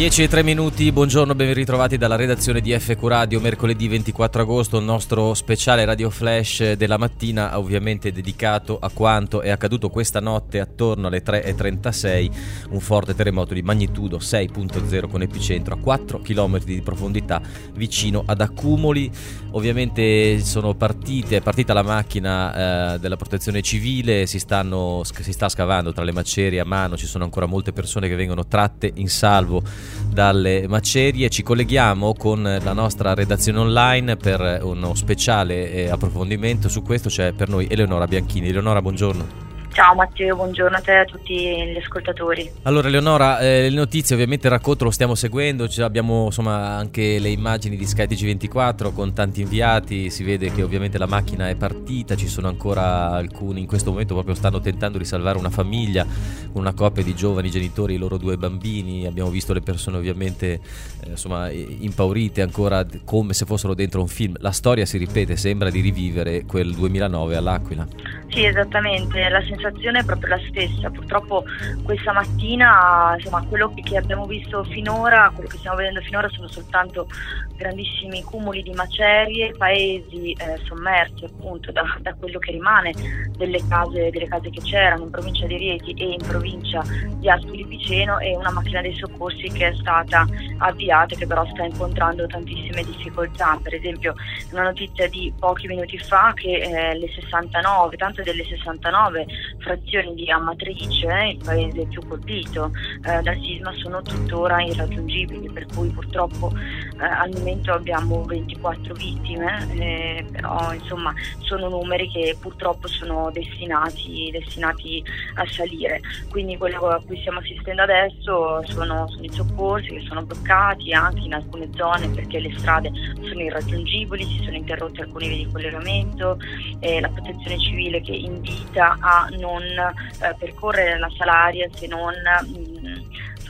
10 e 3 minuti, buongiorno, ben ritrovati dalla redazione di FQ Radio, mercoledì 24 agosto, il nostro speciale Radio Flash della mattina, ovviamente dedicato a quanto è accaduto questa notte attorno alle 3.36, un forte terremoto di magnitudo 6.0 con epicentro a 4 km di profondità vicino ad Accumoli. Ovviamente partite, è partita la macchina eh, della protezione civile, si, stanno, si sta scavando tra le macerie a mano, ci sono ancora molte persone che vengono tratte in salvo dalle macerie. Ci colleghiamo con la nostra redazione online per uno speciale eh, approfondimento su questo. C'è per noi Eleonora Bianchini. Eleonora, buongiorno. Ciao Matteo, buongiorno a te e a tutti gli ascoltatori. Allora Leonora, eh, le notizie ovviamente il racconto lo stiamo seguendo, abbiamo insomma anche le immagini di skytg 24 con tanti inviati, si vede che ovviamente la macchina è partita, ci sono ancora alcuni in questo momento proprio stanno tentando di salvare una famiglia, una coppia di giovani genitori e i loro due bambini, abbiamo visto le persone ovviamente eh, insomma impaurite ancora come se fossero dentro un film, la storia si ripete, sembra di rivivere quel 2009 all'Aquila. Sì, esattamente, la sensazione è proprio la stessa. Purtroppo questa mattina, insomma, quello che abbiamo visto finora, quello che stiamo vedendo finora sono soltanto grandissimi cumuli di macerie, paesi eh, sommersi appunto da, da, quello che rimane delle case, delle case, che c'erano in provincia di Rieti e in provincia di Ascoli Piceno e una macchina dei soccorsi che è stata avviata che però sta incontrando tantissime difficoltà. Per esempio una notizia di pochi minuti fa che eh, le 69, tante delle 69 frazioni di Amatrice, il paese più colpito eh, dal sisma, sono tuttora irraggiungibili, per cui purtroppo eh, al momento abbiamo 24 vittime, eh, però insomma sono numeri che purtroppo sono destinati, destinati, a salire. Quindi quello a cui stiamo assistendo adesso sono, sono i soccorsi che sono bloccati anche in alcune zone perché le strade sono irraggiungibili, si sono interrotti alcuni vie di collegamento, la protezione civile che invita a non eh, percorrere la salaria se non mm,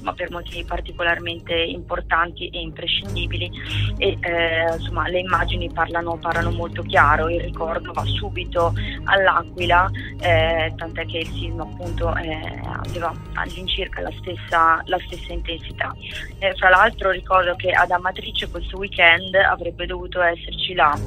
insomma, per motivi particolarmente importanti e imprescindibili e eh, insomma, le immagini parlano, parlano, molto chiaro, il ricordo va subito all'Aquila, eh, tant'è che il sisma appunto eh, aveva all'incirca la stessa, la stessa intensità. fra l'altro ricordo che ad Amatrice questo weekend avrebbe dovuto esserci la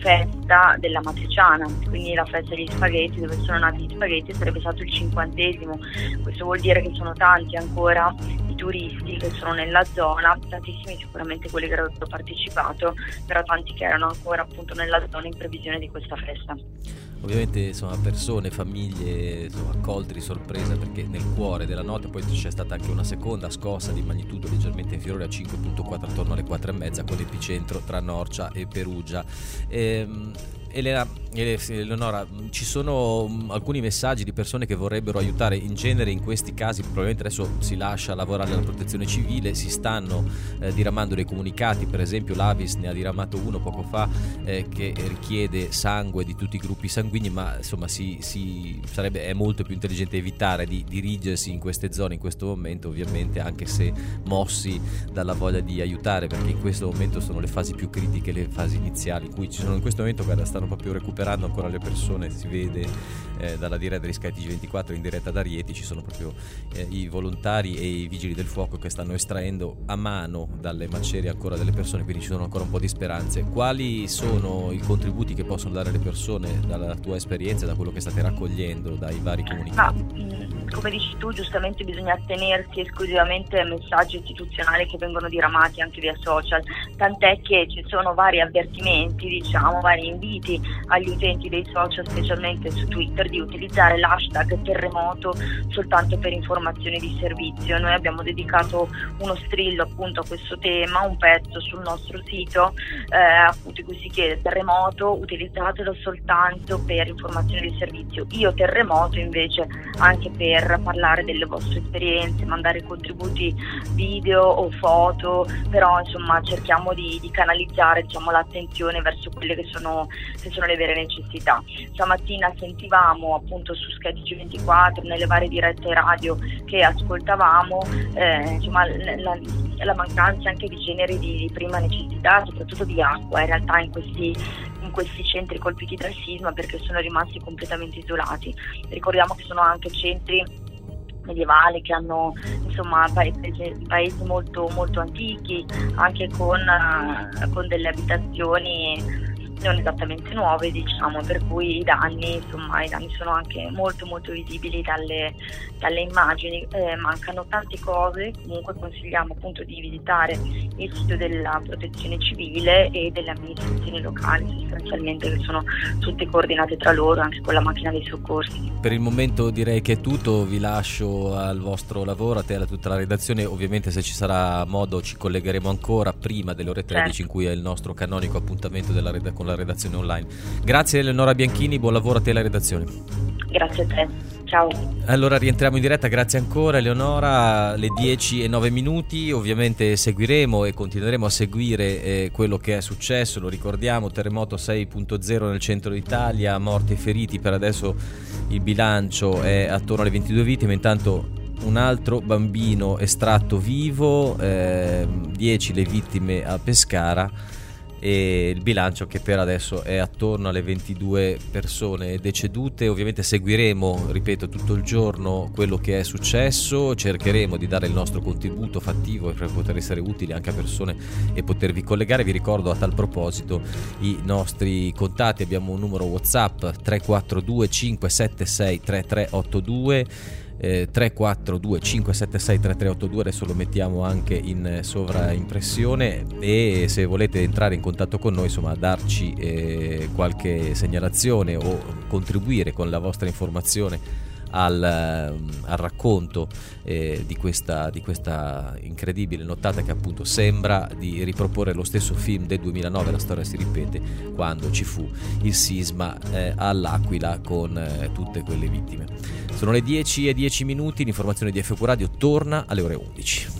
festa della matriciana, quindi la festa degli spaghetti dove sono nati gli spaghetti sarebbe stato il cinquantesimo, questo vuol dire che sono tanti ancora turisti che sono nella zona, tantissimi sicuramente quelli che avrebbero partecipato, però tanti che erano ancora appunto nella zona in previsione di questa festa. Ovviamente insomma, persone, famiglie insomma, accolte di sorpresa perché nel cuore della notte poi c'è stata anche una seconda scossa di magnitudo leggermente inferiore a 5.4 attorno alle 4.30 con epicentro tra Norcia e Perugia. Ehm, Elena, Eleonora, ci sono mm, alcuni messaggi di persone che vorrebbero aiutare, in genere in questi casi probabilmente adesso si lascia lavorare la protezione civile, si stanno eh, diramando dei comunicati, per esempio l'Avis ne ha diramato uno poco fa eh, che richiede sangue di tutti i gruppi sanguigni, ma insomma si, si, sarebbe, è molto più intelligente evitare di dirigersi in queste zone in questo momento, ovviamente anche se mossi dalla voglia di aiutare, perché in questo momento sono le fasi più critiche, le fasi iniziali, in cui ci sono. In questo momento, guarda, stanno proprio recuperando ancora le persone, si vede eh, dalla diretta di Sky TG24 in diretta da Rieti, ci sono proprio eh, i volontari e i vigili del fuoco che stanno estraendo a mano dalle macerie ancora delle persone, quindi ci sono ancora un po' di speranze. Quali sono i contributi che possono dare le persone dalla tua esperienza, da quello che state raccogliendo dai vari comunicati? Ma, come dici tu, giustamente bisogna attenersi esclusivamente ai messaggi istituzionali che vengono diramati anche via social, tant'è che ci sono vari avvertimenti, diciamo, vari inviti agli utenti dei social, specialmente su Twitter, di utilizzare l'hashtag terremoto soltanto per informazioni di servizio. Noi abbiamo dedicato uno strillo appunto a questo tema, un pezzo sul nostro sito eh, appunto in cui si chiede terremoto utilizzatelo soltanto per informazioni di servizio. Io terremoto invece anche per parlare delle vostre esperienze, mandare contributi video o foto, però insomma cerchiamo di, di canalizzare diciamo, l'attenzione verso quelle che sono, che sono le vere necessità. Stamattina sentivamo appunto su Sketch 24 nelle varie dirette radio che ascoltavamo eh, insomma, la, la, mancanza anche di generi di, di prima necessità, soprattutto di acqua in realtà in questi in questi centri colpiti dal sisma perché sono rimasti completamente isolati. Ricordiamo che sono anche centri medievali che hanno insomma paesi, paesi molto, molto antichi, anche con, uh, con delle abitazioni non esattamente nuove diciamo per cui i danni insomma i danni sono anche molto molto visibili dalle, dalle immagini. Eh, mancano tante cose. Comunque consigliamo appunto di visitare il sito della protezione civile e delle amministrazioni locali sostanzialmente che sono tutte coordinate tra loro anche con la macchina dei soccorsi. Per il momento direi che è tutto. Vi lascio al vostro lavoro a te e a tutta la redazione. Ovviamente se ci sarà modo ci collegheremo ancora prima delle ore 13 certo. in cui è il nostro canonico appuntamento della red- con la redazione online. Grazie Eleonora Bianchini, buon lavoro a te e alla redazione. Grazie a te. Ciao. Allora rientriamo in diretta, grazie ancora Eleonora, le 10 e 9 minuti, ovviamente seguiremo e continueremo a seguire eh, quello che è successo, lo ricordiamo, terremoto 6.0 nel centro d'Italia, morti e feriti, per adesso il bilancio è attorno alle 22 vittime, intanto un altro bambino estratto vivo, eh, 10 le vittime a Pescara e il bilancio che per adesso è attorno alle 22 persone decedute. Ovviamente seguiremo, ripeto, tutto il giorno quello che è successo, cercheremo di dare il nostro contributo fattivo per poter essere utili anche a persone e potervi collegare. Vi ricordo a tal proposito i nostri contatti, abbiamo un numero WhatsApp 342 576 3382 eh, 342 576 3382 adesso lo mettiamo anche in sovraimpressione e se volete entrare in contatto con noi insomma darci eh, qualche segnalazione o contribuire con la vostra informazione al, al racconto eh, di, questa, di, questa, incredibile nottata che appunto sembra di riproporre lo stesso film del 2009, la storia si ripete, quando ci fu il sisma eh, all'Aquila con eh, tutte quelle vittime. Sono le 10 e 10 minuti, l'informazione di FQ Radio torna alle ore 11.